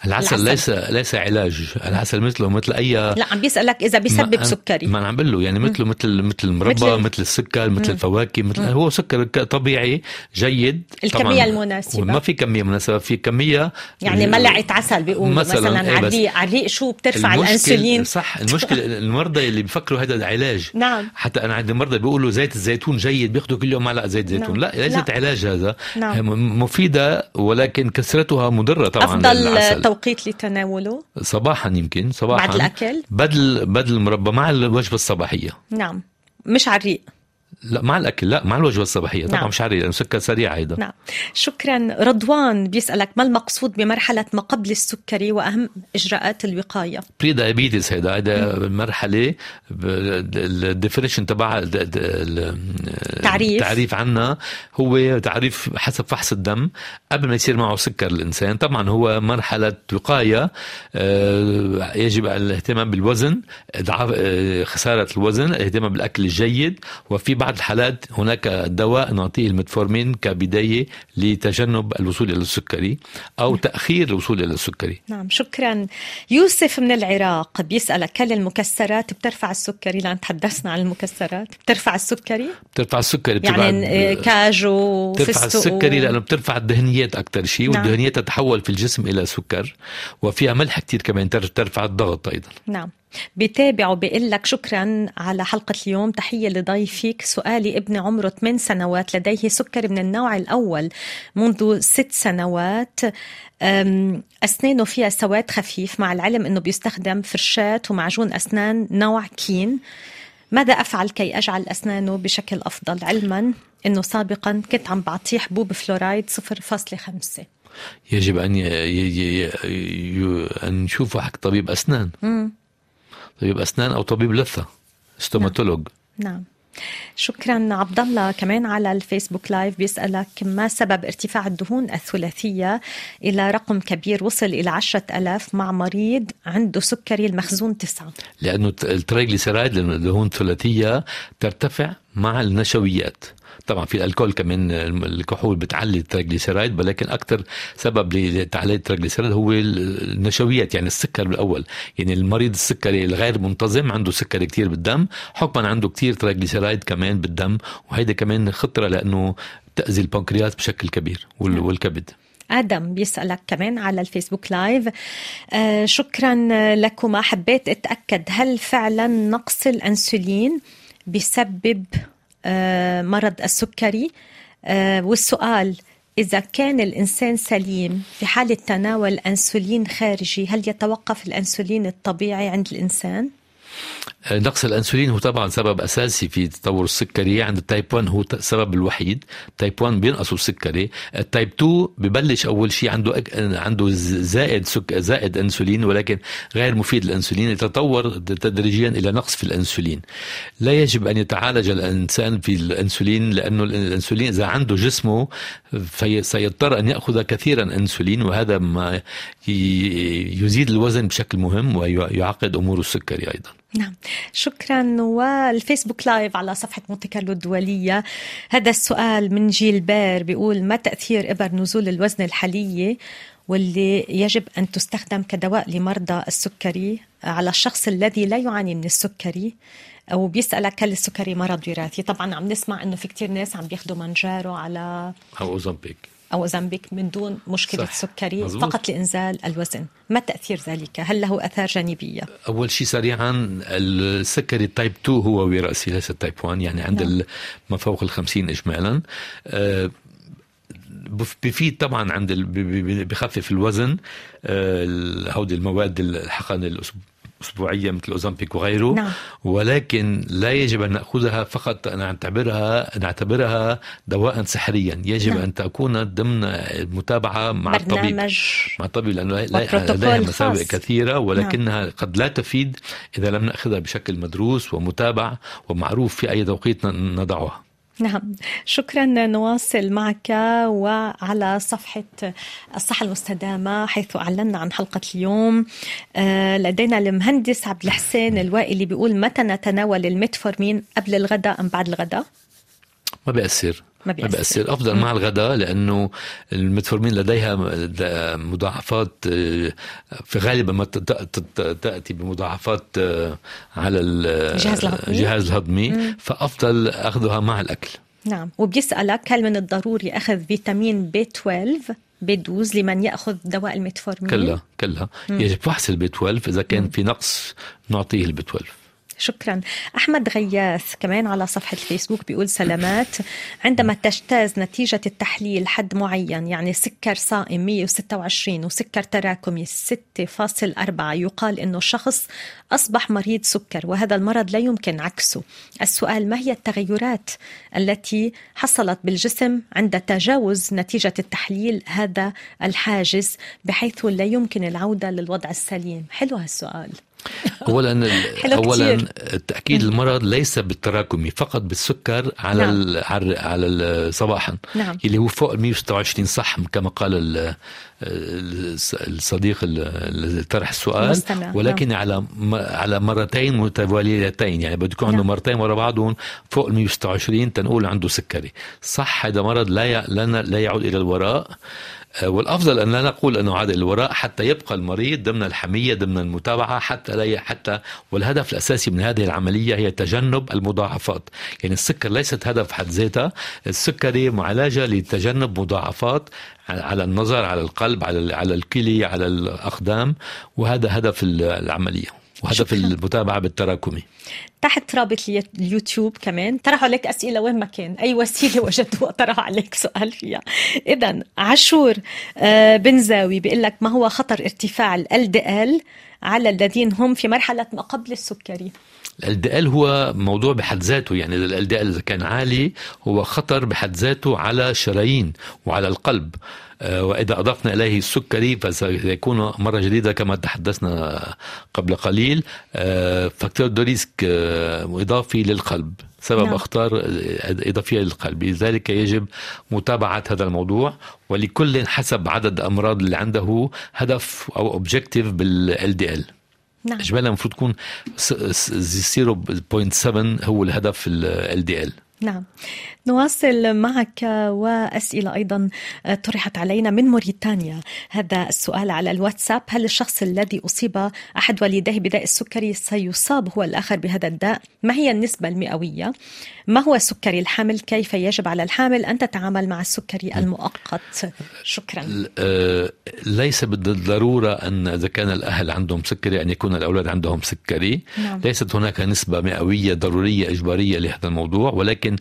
العسل, العسل. ليس ليس علاج. العسل مثله مثل اي لا عم بيسألك إذا بيسبب ما- سكري. ما أنا عم بقول له يعني مثله مثل مثل المربى مثل- مثل, السكر مثل الفواكه مثل هو سكر طبيعي جيد الكمية المناسبة. ما في كمية مناسبة في كمية يعني ملعقة عسل بيقولوا مثلا, مثلاً، إيه على الريق شو بترفع المشكلة- الأنسولين؟ صح المشكلة المرضى اللي بيفكروا هذا العلاج نعم. حتى أنا عندي مرضى بيقولوا زيت الزيتون جيد بياخذوا كل يوم معلقة زيت زيتون نعم. لا ليست لا. علاج هذا نعم. هي م- مفيدة ولكن كثرتها مضرة طبعا أفضل للعسل. توقيت لتناوله صباحا يمكن صباحا بعد الأكل؟ بدل بدل المربى مع الوجبة الصباحية نعم مش على الريق لا مع الأكل لا مع الوجبة الصباحية. طبعا نعم. مش عارف لأنه سكر سريع هيدا نعم. شكرا. رضوان بيسألك ما المقصود بمرحلة ما قبل السكري وأهم إجراءات الوقاية؟ prediabetes هيدا هيدا مرحلة ال definition تبع ال- ال- ال- تعريف. التعريف عنها هو تعريف حسب فحص الدم. قبل ما يصير معه سكر الإنسان طبعا هو مرحلة وقاية آه، يجب الاهتمام بالوزن آه، خسارة الوزن الاهتمام بالأكل الجيد وفي بعض الحالات هناك دواء نعطيه المتفورمين كبداية لتجنب الوصول إلى السكري أو تأخير الوصول إلى السكري. نعم شكرا. يوسف من العراق بيسألك هل المكسرات بترفع السكري؟ لأن تحدثنا عن المكسرات. بترفع السكري؟ بترفع السكري بتبعد- يعني كاجو بترفع السكري و- لأنه بترفع الدهنيات أكثر شيء نعم. والدهنيات تتحول في الجسم إلى سكر وفيها ملح كثير كمان تر- ترفع الضغط أيضا. نعم. بتابع وبيقول لك شكرا على حلقة اليوم. تحية لضيفك سؤالي ابن عمره 8 سنوات لديه سكر من النوع الأول منذ ست سنوات. أسنانه فيها سواد خفيف مع العلم أنه بيستخدم فرشاة ومعجون أسنان نوع كين. ماذا أفعل كي أجعل أسنانه بشكل أفضل؟ علما أنه سابقا كنت عم بعطيه حبوب فلورايد 0.5 يجب أن ي... ي... ي... ي... أن نشوفه حق طبيب أسنان. طبيب أسنان أو طبيب لثة stomatologue نعم. شكرا عبد الله كمان على الفيسبوك live بيسألك ما سبب ارتفاع الدهون الثلاثية إلى رقم كبير وصل إلى عشرة ألاف مع مريض عنده سكري المخزون تسعة؟ لأنه ال t- ال triglyceride لأنه الدهون الثلاثية ترتفع مع النشويات. طبعا في الكحول كمان الكحول بتعلي ال triglyceride ولكن أكثر سبب لتعلي ال triglyceride هو ال- النشويات يعني السكر بالأول. يعني المريض السكري الغير منتظم عنده سكر كتير بالدم حكما عنده كتير triglyceride كمان بالدم وهيدا كمان خطرة لأنه تأذي البنكرياس بشكل كبير وال- والكبد. آدم بيسألك كمان على الفيسبوك live. آه شكرا لكما حبيت أتأكد هل فعلا نقص الأنسولين بيسبب آه مرض السكري آه والسؤال إذا كان الإنسان سليم في حالة تناول أنسولين خارجي هل يتوقف الأنسولين الطبيعي عند الإنسان؟ نقص الانسولين هو طبعا سبب أساسي في تطور السكري. عند ال type 1 هو السبب الوحيد. type 1 بينقصوا السكري. ال type 2 ببلش أول شيء عنده أك... عنده زائد سك... زائد انسولين ولكن غير مفيد للانسولين. يتطور تدريجيا إلى نقص في الانسولين. لا يجب أن يتعالج الإنسان في الانسولين لأنه الانسولين إذا عنده جسمه في... سيضطر أن يأخذ كثيرا انسولين وهذا ما ي... يزيد الوزن بشكل مهم ويعقد أمور السكري أيضا. نعم. شكرا. والفيسبوك live على صفحة مونتي كارلو الدولية. هذا السؤال من جيل بير بيقول ما تأثير إبر نزول الوزن الحالية واللي يجب أن تستخدم كدواء لمرضى السكري على الشخص الذي لا يعاني من السكري أو بيسألك هل السكري مرض وراثي؟ طبعا عم نسمع أنه في كتير ناس عم بياخدوا منجارو على أو أوزمبيك. أوزمبيك من دون مشكلة صح. سكري مزبوط. فقط لإنزال الوزن ما تأثير ذلك هل له أثار جانبية أول شيء سريعا السكري type 2 هو وراثي ليس type 1 يعني عند نعم. ما فوق ال 50 اجمالا آه، بف- بفيد طبعا عند ال- بخفف الوزن آه، هودي المواد الحقن الاسبوعيه مثل أوزامبيك وغيره نعم. ولكن لا يجب أن نأخذها فقط أن نعتبرها نعتبرها دواء سحريا يجب نعم. أن تكون ضمن المتابعة مع الطبيب مع الطبيب وبروتوكول لديها مساوئ خاص. كثيره ولكنها قد لا تفيد إذا لم نأخذها بشكل مدروس ومتابع ومعروف في أي توقيت نضعها نعم. شكرا نواصل معك وعلى صفحة الصحة المستدامة حيث أعلنا عن حلقة اليوم. آه، لدينا المهندس عبد الحسين الوائلي بيقول متى نتناول الميتفورمين قبل الغداء أم بعد الغداء؟ ما بيأثر. ما ما بيأثر. بيأثر. أفضل مع الغداء لأنه المتفورمين لديها مضاعفات آه، في غالبا ما تأتي بمضاعفات آه، على الجهاز الهضمي. الجهاز الهضمي فأفضل أخذها مع الأكل. نعم. وبيسألك هل من الضروري أخذ فيتامين B 12 B 12 لمن يأخذ دواء الميتفورمين؟ كلها كلها. يجب فحص ال B 12 إذا كان في نقص نعطيه ال B 12 شكرا. أحمد غياث كمان على صفحة الفيسبوك بيقول سلامات. عندما تجتاز نتيجة التحليل حد معين يعني سكر صائم 126 وسكر تراكمي 6.4 يقال أنه شخص أصبح مريض سكر وهذا المرض لا يمكن عكسه. السؤال ما هي التغيرات التي حصلت بالجسم عند تجاوز نتيجة التحليل هذا الحاجز بحيث لا يمكن العودة للوضع السليم؟ حلو هالسؤال. اولا اولا. تاكيد المرض ليس بالتراكمي فقط بالسكر على نعم. على على صباحا نعم. اللي هو فوق ال 126 صح كما قال الصديق اللي طرح السؤال المستمع، ولكن على م- على مرتين متواليتين يعني بده يكون عنده نعم. مرتين ورا بعضهم فوق ال 126 تنقول عنده سكري صح هذا مرض لا لا يعود إلى الوراء والأفضل أن لا نقول أنه عاد إلى الوراء حتى يبقى المريض ضمن الحمية ضمن المتابعة حتى لا حتى والهدف الأساسي من هذه العملية هي تجنب المضاعفات. يعني السكر ليست هدف بحد ذاتها السكري معالجة لتجنب مضاعفات على النظر على القلب على على الكلي على الأقدام وهذا هدف ال- العملية. وهدف شكراً. المتابعة بالتراكمي. تحت رابط اليوتيوب كمان طرحوا عليك أسئلة وين ما كان. أي وسيلة وجدوها طرحوا عليك سؤال فيها. إذا عاشور آه، بن زاوي بيقول لك ما هو خطر ارتفاع ال LDL على الذين هم في مرحلة ما قبل السكري؟ ال LDL هو موضوع بحد ذاته يعني ال LDL إذا كان عالي هو خطر بحد ذاته على الشرايين وعلى القلب. آه، وإذا أضفنا إليه السكري فسيكون مرة جديدة كما تحدثنا قبل قليل. آه، facteur de risque آه، إضافي للقلب سبب نعم. أخطار آه، إضافية للقلب. لذلك يجب متابعة هذا الموضوع ولكل حسب عدد الامراض اللي عنده هدف أو objectif بال LDL نعم. اجمالا المفروض تكون س- س- 0.7 هو الهدف LDL. نعم. نواصل معك وأسئلة أيضا طرحت علينا من موريتانيا. هذا السؤال على الواتساب. هل الشخص الذي أصيب أحد والديه بداء السكري سيصاب هو الآخر بهذا الداء؟ ما هي النسبة المئوية؟ ما هو السكري الحامل؟ كيف يجب على الحامل أن تتعامل مع السكري المؤقت؟ شكرا. آه، ليس بالضرورة أن إذا كان الأهل عندهم سكري أن يكون الأولاد عندهم سكري. نعم. ليست هناك نسبة مئوية ضرورية إجبارية لهذا الموضوع ولكن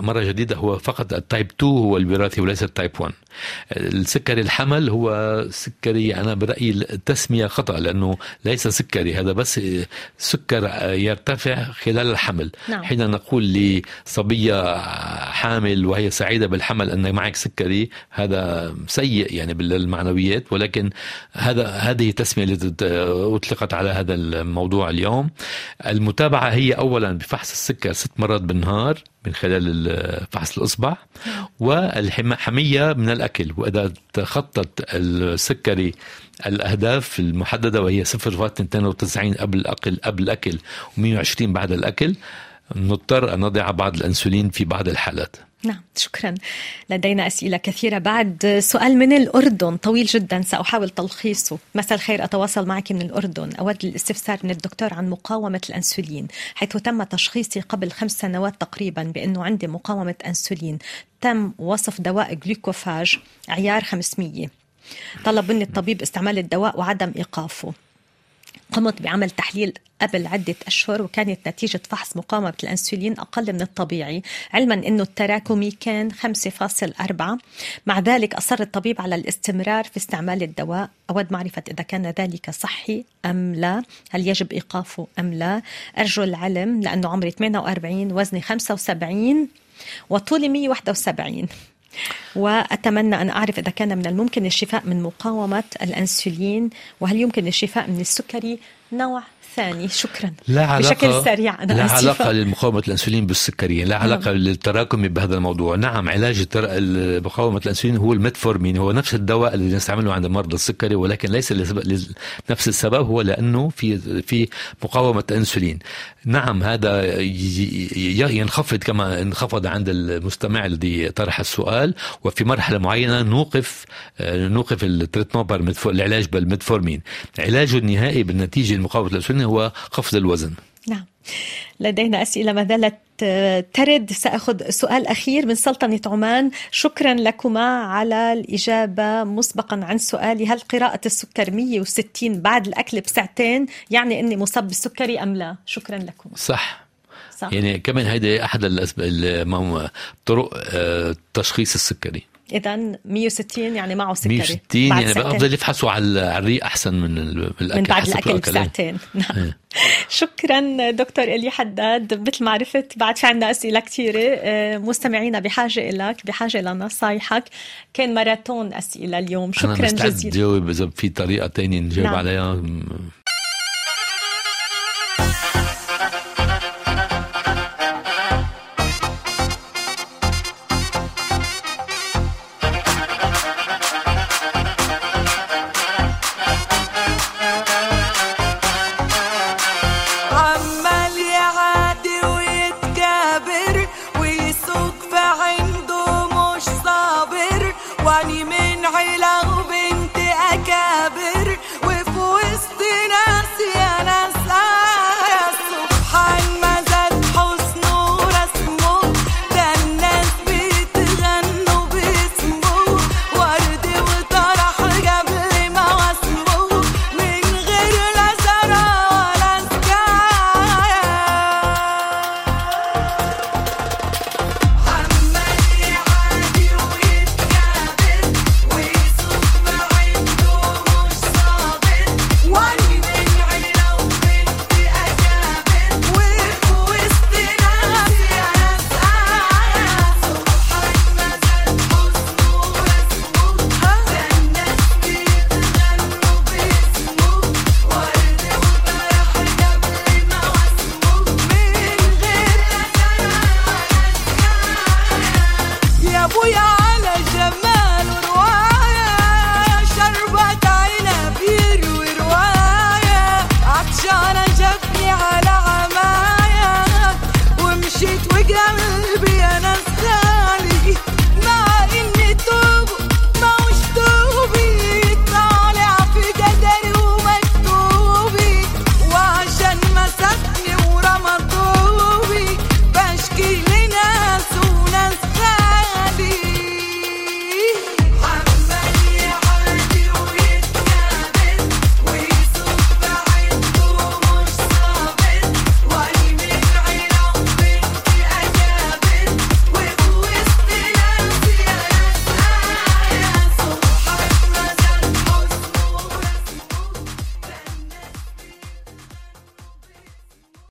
مرة جديدة هو فقط ال type 2 هو الوراثي وليس ال type 1 السكري الحمل هو سكري أنا برأيي التسمية خطأ لأنه ليس سكري هذا بس سكر يرتفع خلال الحمل. نعم. حين نقول لصبية حامل وهي سعيدة بالحمل ان معك سكري هذا سيء يعني بالمعنويات ولكن هذا هذه تسميه التي أطلقت على هذا الموضوع اليوم. المتابعة هي اولا بفحص السكر ست مرات بالنهار من خلال ال- فحص الأصبع والحميه من الأكل. وإذا تخطت السكري الأهداف المحددة وهي 0.92 قبل الاكل قبل الأكل و120 بعد الأكل نضطر أن نضع بعض الأنسولين في بعض الحالات. نعم شكرا. لدينا أسئلة كثيرة. بعد سؤال من الأردن طويل جدا سأحاول تلخيصه. مساء الخير أتواصل معك من الأردن. أود الاستفسار من الدكتور عن مقاومة الأنسولين. حيث تم تشخيصي قبل خمس سنوات تقريبا بأنه عندي مقاومة أنسولين. تم وصف دواء جلوكوفاج عيار 500 طلب مني الطبيب استعمال الدواء وعدم إيقافه. قمت بعمل تحليل قبل عدة أشهر وكانت نتيجة فحص مقاومة الأنسولين أقل من الطبيعي علما أنه التراكمي كان 5.4 مع ذلك أصر الطبيب على الاستمرار في استعمال الدواء. أود معرفة إذا كان ذلك صحي أم لا هل يجب إيقافه أم لا. أرجو العلم لأنه عمري 48 وزني 75 وطولي 171 وأتمنى أن أعرف إذا كان من الممكن الشفاء من مقاومة الأنسولين وهل يمكن الشفاء من السكري؟ نوع الثاني شكرا. لا علاقة بشكل سريع. أنا لا آسفة. علاقة لمقاومة الأنسولين بالسكرية لا علاقة للتراكمي بهذا الموضوع. نعم علاج التر... مقاومة الأنسولين هو الميتفورمين هو نفس الدواء اللي نستعمله عند مرضى السكري ولكن ليس لسبب... نفس السبب هو لأنه في في مقاومة أنسولين نعم هذا ينخفض كما انخفض عند المستمع الذي طرح السؤال وفي مرحلة معينة نوقف نوقف ال traitement العلاج بالميتفورمين. علاجه النهائي بالنتيجة المقاومة الأنسولين هو خفض الوزن. نعم. لدينا أسئلة ما زالت ترد. سأخذ سؤال أخير من سلطنة عمان. شكرا لكما على الإجابة. مسبقا عن سؤالي هل قراءة السكر 160 بعد الأكل بساعتين يعني أني مصاب بالسكري أم لا؟ شكرا لكم صح. صح. يعني كمان هيدي أحد طرق تشخيص السكري. اذا 160 يعني معه سكري. 160 يعني بفضل يفحصوا على الريق أحسن من الأكل من بعد الأكل بساعتين. نعم شكرا دكتور إلي حداد. مثل ما عرفت بعد في عندنا أسئلة كثيره مستمعينا بحاجة لك بحاجة لنصايحك كان ماراثون أسئلة اليوم. شكرا أنا جزيلا. جاوب إذا في طريقة ثانية نجاوب نعم. عليها.